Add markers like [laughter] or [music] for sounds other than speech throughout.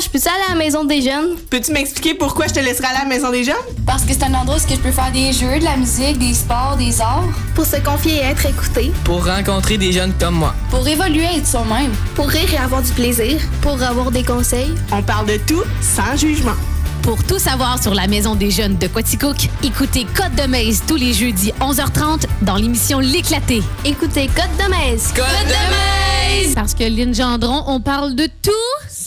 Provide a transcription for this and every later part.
je peux-tu aller à la maison des jeunes? Peux-tu m'expliquer pourquoi je te laisserai aller à la maison des jeunes? Parce que c'est un endroit où je peux faire des jeux, de la musique, des sports, des arts. Pour se confier et être écouté. Pour rencontrer des jeunes comme moi. Pour évoluer et être soi-même. Pour rire et avoir du plaisir. Pour avoir des conseils. On parle de tout sans jugement. Pour tout savoir sur la Maison des Jeunes de Quaticook, écoutez Côte de Maze tous les jeudis 11h30 dans l'émission L'éclaté. Écoutez Côte de Maze. Côte de Maze! Parce que Lynn Gendron, on parle de tout.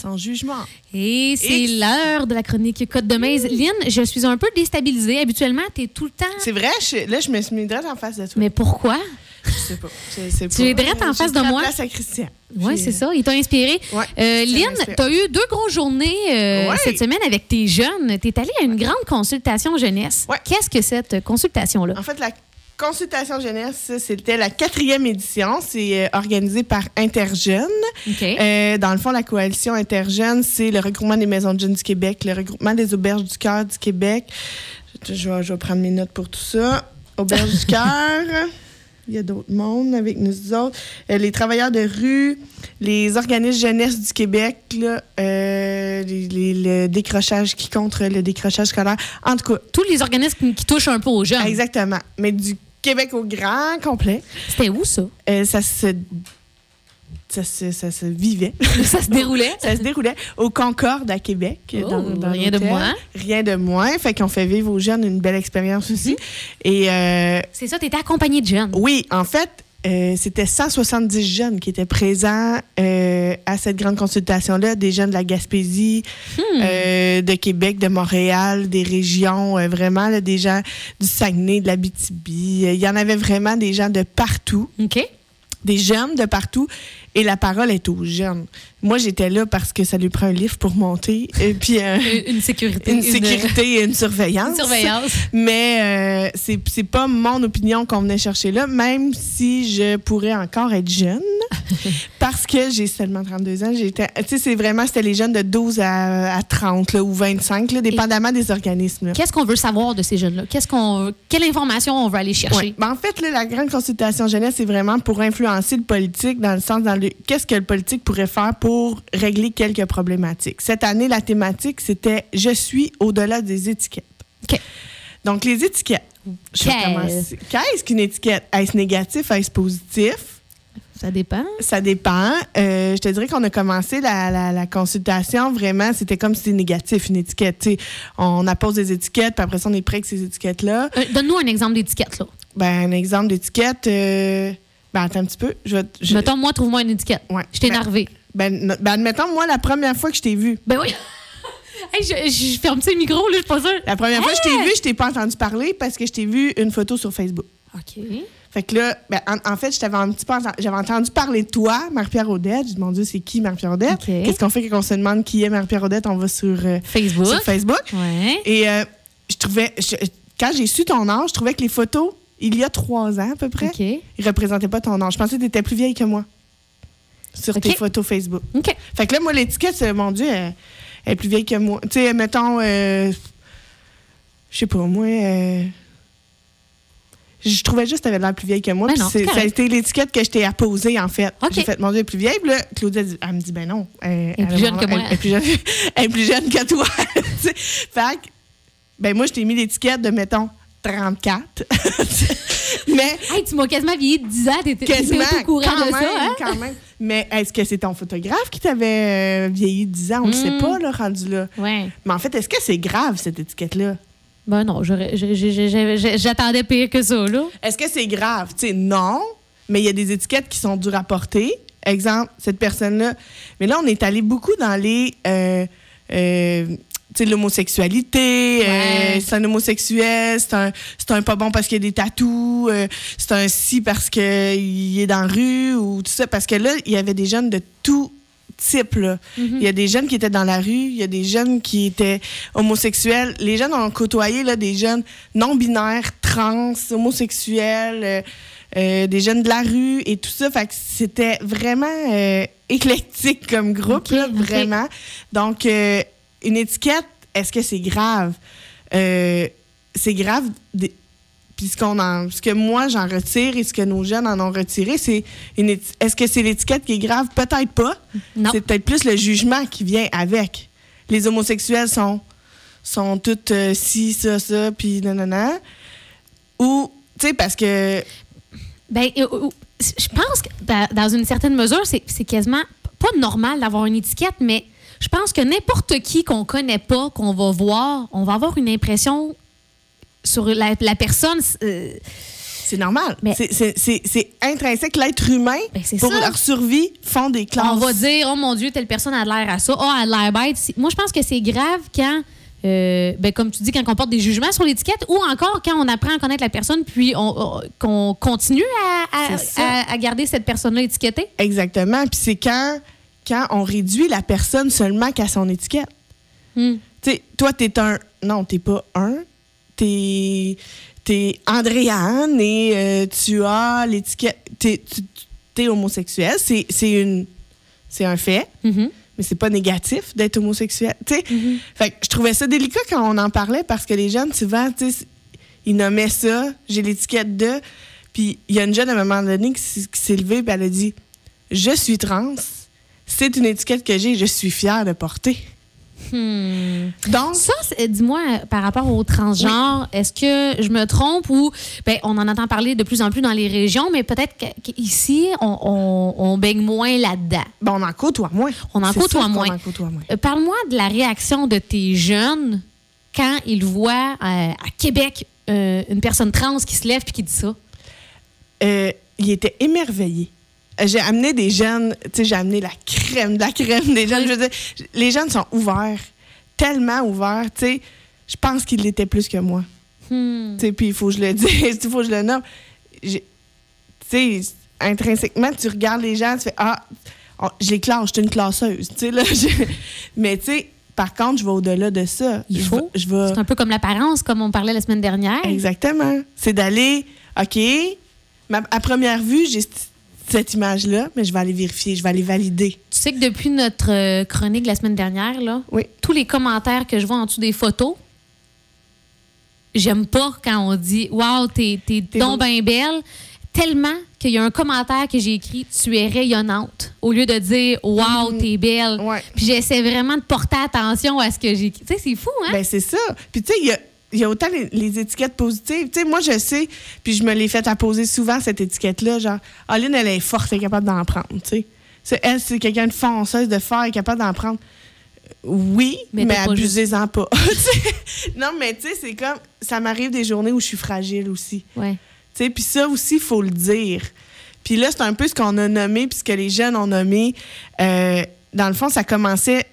Sans jugement. Et c'est l'heure de la chronique Côte de Maze. Lynn, je suis un peu déstabilisée. Habituellement, tu es tout le temps. C'est vrai, je- là, je me suis mis direct en face de toi. Mais pourquoi? Je sais pas. Je sais Tu pas. es direct en face de moi? place à Christian. Oui, c'est ça. Il t'a inspiré. Ouais, Euh, Lynn, tu as eu deux grosses journées euh, Ouais. cette semaine avec tes jeunes. Tu es allé à une grande consultation jeunesse. Ouais. Qu'est-ce que cette consultation-là? En fait, la consultation jeunesse, c'était la quatrième édition. C'est euh, organisé par Interjeunes. OK. Euh, dans le fond, la coalition Interjeunes, c'est le regroupement des maisons de jeunes du Québec, le regroupement des auberges du cœur du Québec. Je, je vais, je vais prendre mes notes pour tout ça. Auberge du [laughs] cœur. Il y a d'autres mondes avec nous autres. Euh, les travailleurs de rue, les organismes jeunesse du Québec, là, euh, les- les- le décrochage qui contre le décrochage scolaire. En tout cas, Tous les organismes qui touchent un peu aux jeunes. exactement. Mais du Québec au grand complet, C'était où ça? euh, ça se ça se, ça se vivait. ça se déroulait? [laughs] Ça se déroulait au Concorde à Québec. Oh, rien de moins. Rien de moins. Fait qu'on fait vivre aux jeunes une belle expérience aussi. Et euh, C'est ça, tu étais accompagné de jeunes. oui, en fait, euh, c'était 170 jeunes qui étaient présents euh, à cette grande consultation-là, des jeunes de la Gaspésie, Hmm. euh, de Québec, de Montréal, des régions, vraiment, là, des gens du Saguenay, de la BTB. Il y en avait vraiment des gens de partout OK. des jeunes de partout et la parole est aux jeunes. Moi, j'étais là parce que ça lui prend un livre pour monter et puis euh, [laughs] Une, sécurité. une sécurité et une surveillance. une surveillance. Mais euh, c'est pas mon opinion qu'on venait chercher là, même si je pourrais encore être jeune. [laughs] parce que j'ai seulement 32 ans. J'étais, tu sais, c'est vraiment, c'était les jeunes de 12 à, à 30 là, ou 25, là, dépendamment des organismes. Qu'est-ce qu'on veut savoir de ces jeunes-là? Qu'est-ce qu'on, quelle information on veut aller chercher? Ouais. Ben, en fait, là, la grande consultation jeunesse, c'est vraiment pour influencer le politique dans le sens dans le qu'est-ce que le politique pourrait faire pour régler quelques problématiques. Cette année, la thématique, c'était Je suis au-delà des étiquettes. OK. Donc, les étiquettes. Qu'est-ce qu'une étiquette? Est-ce négatif? Est-ce positif? Ça dépend. Ça dépend. Euh, je te dirais qu'on a commencé la, la- la consultation, vraiment, c'était comme si c'était négatif, une étiquette. On appose des étiquettes, puis après ça, on est prêt avec ces étiquettes-là. Euh, Donne-nous un exemple d'étiquette, là. Ben, un exemple d'étiquette. euh, Ben, attends un petit peu. Je, vais- je- Mettons, moi, trouve-moi une étiquette. Ouais. Je t'ai énervé. Ben, no- ben, admettons, moi, la première fois que je t'ai vu, Ben oui. [laughs] hey, je, je ferme le micro, là, je suis pas sûre. la première fois que je t'ai vu, je t'ai pas entendu parler parce que je t'ai vu une photo sur Facebook. OK. Fait que là, ben, en, en fait, je t'avais un petit peu enten- j'avais entendu parler de toi, Marie-Pierre Odette. J'ai dit, mon Dieu, c'est qui Marie-Pierre Odette? OK. Qu'est-ce qu'on fait quand on se demande qui est Marie-Pierre Odette? On va sur, euh, Facebook. sur Facebook. Ouais. Et euh, je trouvais, je- quand j'ai su ton âge, je trouvais que les photos, il y a trois ans à peu près, ils représentaient pas ton âge. Je pensais que tu étais plus vieille que moi sur tes photos Facebook. OK. Fait que là, moi, l'étiquette, c'est, mon Dieu, elle, elle est plus vieille que moi. Tu sais, mettons, euh, je sais pas, moi, euh, je trouvais juste que t'avais l'air plus vieille que moi. Ben non, ça a été l'étiquette que je t'ai apposée, en fait. OK. J'ai fait, mon Dieu, elle est plus vieille. Puis là, Claudia, elle, me dit, ben non. Elle, Elle est plus jeune que moi. Elle, est plus jeune, [laughs] elle est plus jeune que toi. [laughs] Fait que, ben moi, je t'ai mis l'étiquette de, mettons, 34. [laughs] Mais Hey, tu m'as quasiment vieilli de 10 ans. T'étais quasiment, au courant quand de même, ça, hein? quand même. Mais est-ce que c'est ton photographe qui t'avait euh, vieilli de 10 ans? On ne sait Mm. pas, là, rendu là. Ouais. Mais en fait, est-ce que c'est grave, cette étiquette-là? Ben non, j'attendais pire que ça, là. Est-ce que c'est grave? Tu sais, non, mais il y a des étiquettes qui sont dures à porter. Exemple, cette personne-là. Mais là, on est allé beaucoup dans les. euh, euh, l'homosexualité, euh, Ouais. c'est un homosexuel, c'est un, c'est un pas bon parce qu'il y a des tatous, euh, c'est un si parce qu'il est dans la rue ou tout ça. Parce que là, il y avait des jeunes de tout type. là. Il y a des jeunes qui étaient dans la rue, il y a des jeunes qui étaient homosexuels. Les jeunes ont côtoyé là, des jeunes non-binaires, trans, homosexuels, euh, euh, des jeunes de la rue et tout ça. Fait que c'était vraiment euh, éclectique comme groupe, là, vraiment. Donc, euh, une étiquette, est-ce que c'est grave? Euh, c'est grave. des- Puis ce, qu'on en, ce que moi j'en retire et ce que nos jeunes en ont retiré, c'est une éti- est-ce que c'est l'étiquette qui est grave? Peut-être pas. Non. C'est peut-être plus le jugement qui vient avec. les homosexuels sont, sont toutes euh, ci, ça, ça, puis nanana. Ou, tu sais, parce que. Ben, euh, je pense que dans- dans une certaine mesure, c'est c'est quasiment pas normal d'avoir une étiquette, mais je pense que n'importe qui qu'on connaît pas, qu'on va voir, on va avoir une impression sur la, la personne. euh, C'est normal. C'est- intrinsèque. L'être humain, Ben, pour ça. leur survie, font des classes. on va dire, oh mon Dieu, telle personne a l'air à ça, oh, elle a l'air bête. Moi, je pense que c'est grave quand, euh, ben, comme tu dis, quand on porte des jugements sur l'étiquette ou encore quand on apprend à connaître la personne puis on- on- qu'on continue à- à garder cette personne-là étiquetée. Exactement. Puis c'est quand, quand on réduit la personne seulement qu'à son étiquette. Hmm. Tu sais, toi, t'es un. Non, t'es pas un. T'es. T'es Andréane et euh, tu as l'étiquette. T'es t'es homosexuel. C'est c'est une. C'est un fait, Mhm. mais c'est pas négatif d'être homosexuel. Tu sais, fait que je trouvais ça délicat quand on en parlait parce que les jeunes, souvent, tu sais, ils nommaient ça, j'ai l'étiquette de. Puis il y a une jeune à un moment donné qui s'est levée et elle a dit Je suis trans, c'est une étiquette que j'ai, je suis fière de porter. Hmm. Donc, Ça, dis-moi, par rapport au transgenre, est-ce que je me trompe ou ben, on en entend parler de plus en plus dans les régions, mais peut-être qu'ici, on, on- on baigne moins là-dedans. ben, on en côtoie moins. On en côtoie moins. moins. Euh, Parle-moi de la réaction de tes jeunes quand ils voient euh, à Québec euh, une personne trans qui se lève et qui dit ça. Euh, il était émerveillé. J'ai amené des jeunes, tu sais, j'ai amené la crème de la crème des jeunes. Je veux dire, les jeunes sont ouverts, tellement ouverts, tu sais. Je pense qu'ils l'étaient plus que moi. Hmm. Tu sais, puis il faut que je le [laughs] dise, il faut que je le nomme. Tu sais, intrinsèquement, tu regardes les gens, tu fais Ah, on- je les classe, je suis une classeuse. Tu sais, là, [laughs] je- Mais tu sais, par contre, je vais au-delà de ça. Il Je faut. Je vais. C'est un peu comme l'apparence, comme on parlait la semaine dernière. Exactement. C'est d'aller, OK, ma- à première vue, j'ai cette- image-là, mais je vais aller vérifier, je vais aller valider. Tu sais que depuis notre euh, chronique la semaine dernière, là, Oui. tous les commentaires que je vois en dessous des photos, j'aime pas quand on dit Waouh, t'es, t'es T'es donc bien belle. Tellement qu'il y a un commentaire que j'ai écrit Tu es rayonnante. Au lieu de dire Waouh, t'es belle. Mm. Ouais. Puis j'essaie vraiment de porter attention à ce que j'ai écrit. Tu sais, c'est fou, hein? Ben, c'est ça. Puis, tu sais, il y a, il y a autant les, les étiquettes positives. Tu sais, moi, je sais, puis je me l'ai fait apposer souvent, cette étiquette-là. Genre, Aline, elle est forte, elle est capable d'en prendre, tu sais. Elle, c'est quelqu'un de fonceuse, de fort, elle est capable d'en prendre. Oui, Mais mais, pas abusez-en pas. [laughs] Sais, non, mais tu sais, c'est comme. Ça m'arrive des journées où je suis fragile aussi. Ouais. Tu sais, Puis ça aussi, il faut le dire. Puis là, c'est un peu ce qu'on a nommé, puis ce que les jeunes ont nommé. Euh, dans le fond, ça commençait.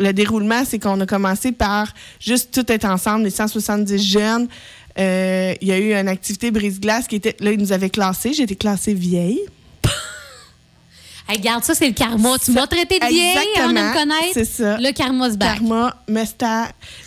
Le déroulement, c'est qu'on a commencé par juste tout être ensemble, les 170 jeunes. Euh, Il y a eu une activité brise-glace qui était. Là, ils nous avaient classés. J'ai été classée vieille. [laughs] Hey, regarde, ça, c'est le karma. Tu m'as traité de vieille avant de me connaître. c'est ça. Le karma se bat. Karma me,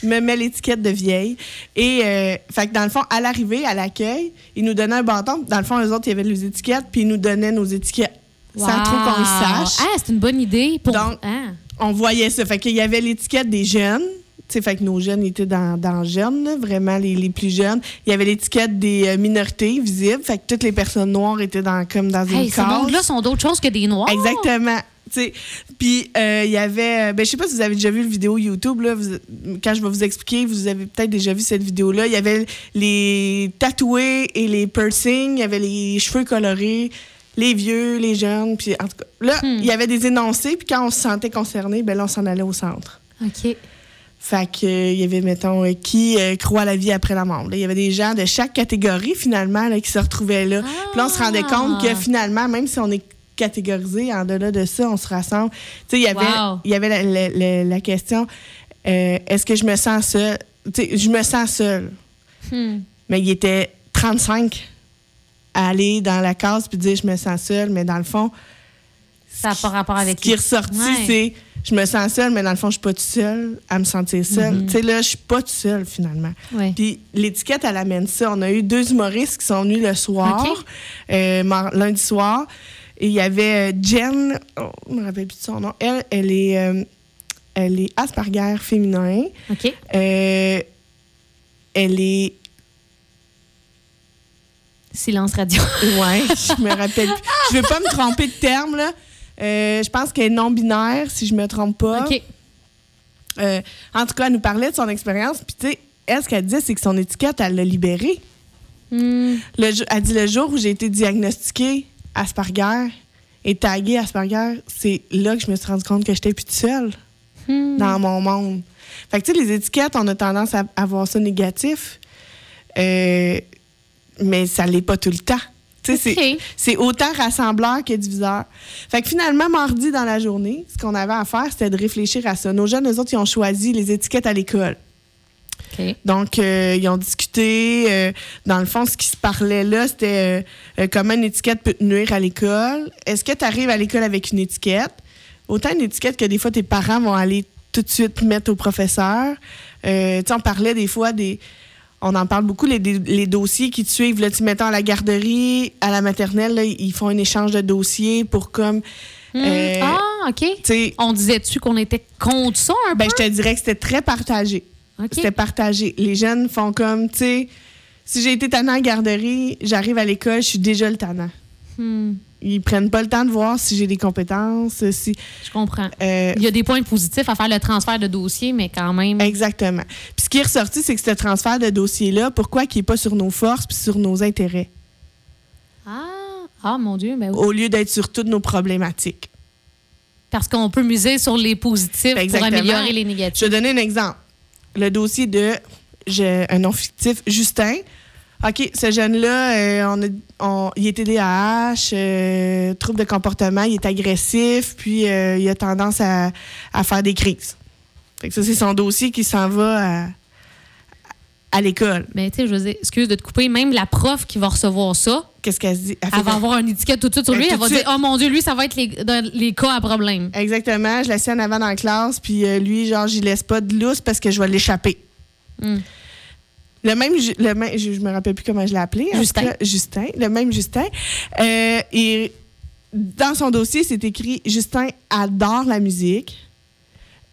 me met l'étiquette de vieille. Et, euh, fait que dans le fond, à l'arrivée, à l'accueil, ils nous donnaient un bâton. Dans le fond, eux autres, il y avait les étiquettes, puis ils nous donnaient nos étiquettes. Sans trop qu'on le sache. Ah, c'est une bonne idée. Pour... Donc, Ah. On voyait ça. Fait qu'il y avait l'étiquette des jeunes. Tu sais, fait que nos jeunes étaient dans, dans jeunes, là, vraiment les, les plus jeunes. Il y avait l'étiquette des euh, minorités visibles. Fait que toutes les personnes noires étaient dans, comme dans une Hey, ces case. mondes-là sont d'autres choses que des noirs. Exactement. Puis euh, il y avait. Ben, je sais pas si vous avez déjà vu le vidéo YouTube. Là, vous- quand je vais vous expliquer, vous avez peut-être déjà vu cette vidéo-là. Il y avait les tatoués et les piercings. Il y avait les cheveux colorés, les vieux, les jeunes. Puis en tout cas, là, il y avait des énoncés. Puis quand on se sentait concerné, ben là, on s'en allait au centre. OK. Fait que, euh, il y avait, mettons, euh, qui euh, croit à la vie après la mort. Là, il y avait des gens de chaque catégorie, finalement, là, qui se retrouvaient là. Puis là, on se rendait compte que, finalement, même si on est catégorisé, en delà de ça, on se rassemble. Tu sais, il y avait, Wow. il y avait la, la- la- la question, est-ce que je me sens seule? Tu sais, je me sens seule. Hmm. Mais il était 35 à aller dans la case puis dire, je me sens seule. Mais dans le fond, Ça n'a pas rapport avec ce qui est ressorti, Ouais. c'est je me sens seule, mais dans le fond, je suis pas toute seule à me sentir seule. Tu sais, là, je suis pas toute seule, finalement. Ouais. Puis l'étiquette, elle amène ça. On a eu deux humoristes qui sont venus le soir, euh, lundi soir. Et il y avait euh, Jen, oh, je me rappelle plus de son nom. Elle, elle est, euh, elle est Asperger féminin. OK. Euh, elle est Silence radio. [laughs] Ouais, je me rappelle. plus. Je veux pas me tromper de terme, là. Euh, je pense qu'elle est non-binaire, si je me trompe pas. OK. Euh, en tout cas, elle nous parlait de son expérience. Puis, tu sais, elle, ce qu'elle disait, c'est que son étiquette, elle l'a libérée. Hmm. Le elle dit le jour où j'ai été diagnostiquée Asperger et taguée Asperger, c'est là que je me suis rendu compte que j'étais plus toute seule Hmm. dans mon monde. Fait que, tu sais, les étiquettes, on a tendance à avoir ça négatif, euh, mais ça l'est pas tout le temps. C'est- autant rassembleur que diviseur. Fait que finalement, mardi dans la journée, ce qu'on avait à faire, c'était de réfléchir à ça. Nos jeunes, eux autres, ils ont choisi les étiquettes à l'école. Donc, euh, ils ont discuté. euh, dans le fond, ce qui se parlait là, c'était euh, comment une étiquette peut te nuire à l'école. Est-ce que tu arrives à l'école avec une étiquette? Autant une étiquette que des fois, tes parents vont aller tout de suite mettre au professeur. On parlait des fois des... On en parle beaucoup, les, dossiers qui te suivent. Là, tu mettons à la garderie, à la maternelle, là, ils font un échange de dossiers pour comme... Hmm. euh, ah, OK. tu sais, On disait-tu qu'on était contre ça un ben, peu? je te dirais que c'était très partagé. C'était partagé. Les jeunes font comme, tu sais, si j'ai été tannant à la garderie, j'arrive à l'école, je suis déjà le tannant. Hmm. Ils prennent pas le temps de voir si j'ai des compétences, si. Je comprends. euh, Il y a des points positifs à faire le transfert de dossier, mais quand même. exactement. Puis ce qui est ressorti, c'est que ce transfert de dossier-là, pourquoi qu'il n'est pas sur nos forces puis sur nos intérêts, Ah, ah mon Dieu, ben oui. au lieu d'être sur toutes nos problématiques. Parce qu'on peut miser sur les positifs pour améliorer les Je négatifs. vais donner un exemple. Le dossier de j'ai un nom fictif, Justin. OK, ce jeune-là, euh, on a- on- il est TDAH, euh, trouble de comportement, il est agressif, puis euh, il a tendance à, à faire des crises. Fait que ça, c'est son dossier qui s'en va à, à l'école. Mais tu sais, je veux dire, excuse de te couper, même la prof qui va recevoir ça, Qu'est-ce qu'elle se dit? Elle va avoir une étiquette tout de suite sur Ben, lui. Elle va dire, oh mon Dieu, lui, ça va être les, les cas à problème. Exactement, je l'assis en avant dans la classe, puis lui, genre, j'y laisse pas de lousse parce que je vais l'échapper. Hmm. Le même, le même je, je me rappelle plus comment je l'ai appelé. Justin. cas, Justin, le même Justin. Euh, et dans son dossier, c'est écrit Justin adore la musique.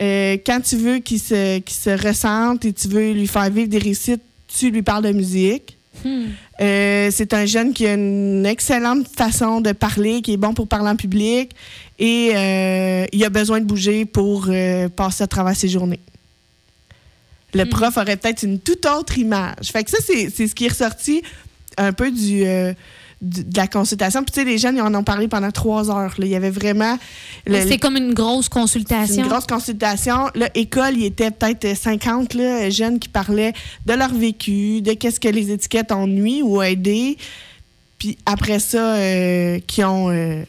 Euh, quand tu veux qu'il se, qu'il se ressente et tu veux lui faire vivre des réussites, tu lui parles de musique. Hmm. Euh, c'est un jeune qui a une excellente façon de parler, qui est bon pour parler en public et il a besoin de bouger pour passer à travers ses journées. Le prof aurait peut-être une toute autre image. Fait que ça, c'est c'est ce qui est ressorti un peu du, euh, du- de la consultation. Puis tu sais, les jeunes, ils en ont parlé pendant trois heures. là. Il y avait vraiment... C'est comme une grosse c'est consultation. une grosse consultation. Là, école, il était peut-être 50 là, jeunes qui parlaient de leur vécu, de qu'est-ce que les étiquettes ont nuit ou aidé. Puis après ça, euh, qui ont. euh,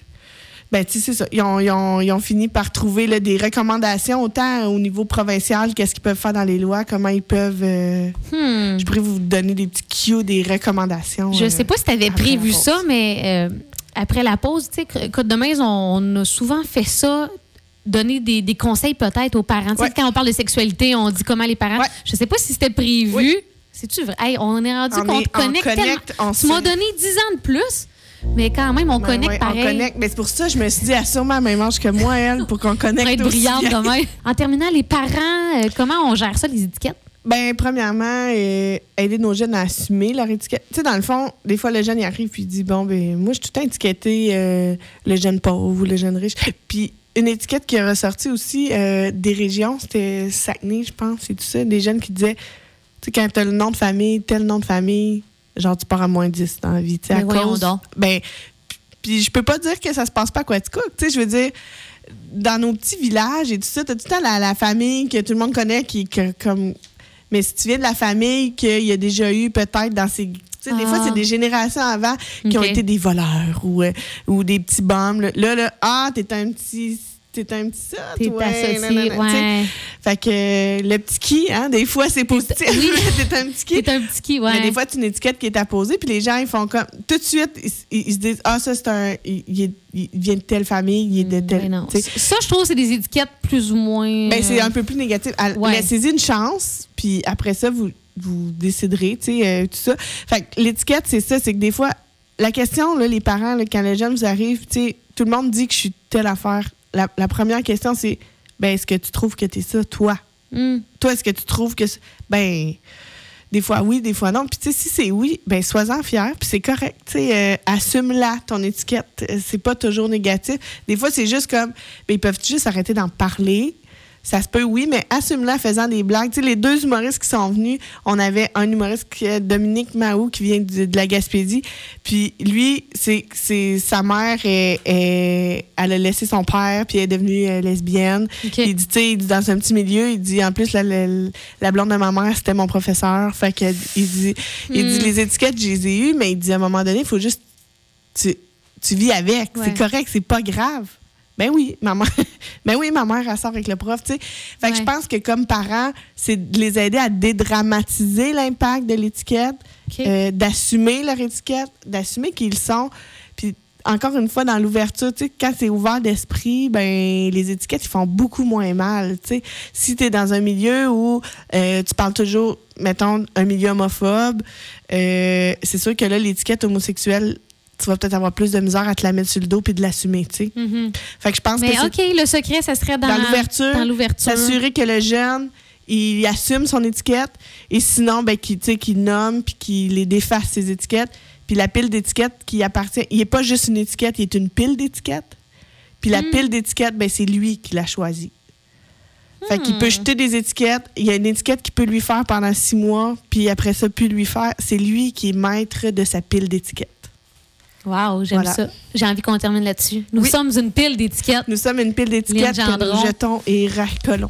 ben, tu sais, c'est ça. Ils ont, ils ont- ils ont fini par trouver là, des recommandations, autant au niveau provincial, qu'est-ce qu'ils peuvent faire dans les lois, comment ils peuvent. euh, Hmm. je pourrais vous donner des petits cues, des recommandations. Je euh, sais pas si tu avais prévu ça, mais euh, après la pause, tu sais, Côte de on, a souvent fait ça, donner des, des conseils peut-être aux parents. Ouais. Quand on parle de sexualité, on dit comment les parents. Ouais. Je sais pas si c'était prévu. Oui. C'est-tu vrai? Hey, on est rendu On qu'on te on connecte, connecte, tellement. on Tu m'as donné 10 ans de plus, mais quand même, on Ben connecte ouais, pareil. On connecte. Mais c'est pour ça que je me suis dit, elle a sûrement la même âge que moi, elle, pour qu'on [laughs] connecte. Pour être aussi brillante bien. de même. En terminant, les parents, euh, comment on gère ça, les étiquettes? Ben, premièrement, euh, aider nos jeunes à assumer leur étiquette. Tu sais, dans le fond, des fois, le jeune, il arrive puis il dit Bon, ben, moi, je suis tout le temps étiqueté euh, le jeune pauvre ou le jeune riche. Puis, une étiquette qui est ressortie aussi euh, des régions, c'était Saguenay, je pense, c'est tout ça. Des jeunes qui disaient Tu sais, quand t'as le nom de famille, tel nom de famille, genre, tu pars à moins 10 dans la vie. À Mais voyons cause. donc. Ben, puis, je peux pas dire que ça se passe pas à Quaticook. Tu sais, je veux dire dans nos petits villages et tout ça, t'as tout le temps la, la famille que tout le monde connaît qui que, comme. Mais si tu viens de la famille qu'il y a déjà eu peut-être dans ces. Tu sais, des Ah. fois, c'est des générations avant qui ont été des voleurs ou, euh, ou des petits. Là, là, là, ah, t'es un petit. T'es un petit ça, T'es toi. associé, nanana, ouais. Fait que euh, le petit qui, hein, des fois, c'est positif. oui. [laughs] t'es un petit qui. T'es un petit qui, ouais. Mais des fois, c'est une étiquette qui est apposée, puis les gens, ils font comme. Tout de suite, ils, se disent Ah, ça, c'est un. Il, il est- il vient de telle famille, il est de telle. Ouais, non. Ça, je trouve c'est des étiquettes plus ou moins. Ben, c'est euh, un peu plus négatif. À- Ouais. Laissez-y une chance, puis après ça, vous, vous déciderez, tu sais, euh, tout ça. Fait que l'étiquette, c'est ça, c'est que des fois, la question, là, les parents, là, quand les jeunes vous arrivent, tu sais, tout le monde dit que je suis telle affaire. La, la première question, c'est ben, est-ce que tu trouves que tu es ça, toi? hmm. Toi, est-ce que tu trouves que. c'est- Ben. Des fois oui, des fois non. Puis tu sais, si c'est oui, ben sois-en fier, puis c'est correct. Tu sais, euh, assume-la, ton étiquette. Euh, C'est pas toujours négatif. Des fois, c'est juste comme, ben, ils peuvent juste arrêter d'en parler ça se peut, oui, mais assume-le en faisant des blagues. Tu sais, les deux humoristes qui sont venus, on avait un humoriste, qui est Dominique Mahou, qui vient de, de la Gaspésie. Puis lui, c'est c'est- sa mère, est, est- elle a laissé son père, puis elle est devenue euh, lesbienne. Il dit, tu sais, il dit, dans un petit milieu, il dit, en plus, la, la, la blonde de ma mère, c'était mon professeur. Fait que, il dit, il dit, Hmm. les étiquettes, je les ai eues, mais il dit, à un moment donné, il faut juste, tu, tu vis avec. Ouais. C'est correct, c'est pas grave. Ben oui, maman. [laughs] ben oui, ma mère, elle sort avec le prof, tu sais. Fait que je pense que comme parents, c'est de les aider à dédramatiser l'impact de l'étiquette, euh, d'assumer leur étiquette, d'assumer qui ils sont. Puis encore une fois, dans l'ouverture, tu sais, quand c'est ouvert d'esprit, ben les étiquettes, ils font beaucoup moins mal. Tu sais, si tu es dans un milieu où euh, tu parles toujours, mettons, un milieu homophobe, euh, c'est sûr que là, l'étiquette homosexuelle, tu vas peut-être avoir plus de misère à te la mettre sur le dos puis de l'assumer, tu sais. Mhm. Fait que je pense Mais que c'est OK, le secret, ça serait dans, dans l'ouverture, Dans l'ouverture. s'assurer que le jeune il assume son étiquette et sinon ben qu'il tu sais, qu'il nomme puis qu'il les défasse ses étiquettes puis la pile d'étiquettes qui appartient il est pas juste une étiquette il est une pile d'étiquettes puis la Hmm. pile d'étiquettes ben c'est lui qui l'a choisi fait qu'il peut jeter des étiquettes il y a une étiquette qui peut lui faire pendant six mois puis après ça plus lui faire c'est lui qui est maître de sa pile d'étiquettes Wow, j'aime Voilà. ça. J'ai envie qu'on termine là-dessus. Nous Oui. sommes une pile d'étiquettes. nous sommes une pile d'étiquettes que nous jetons et racolons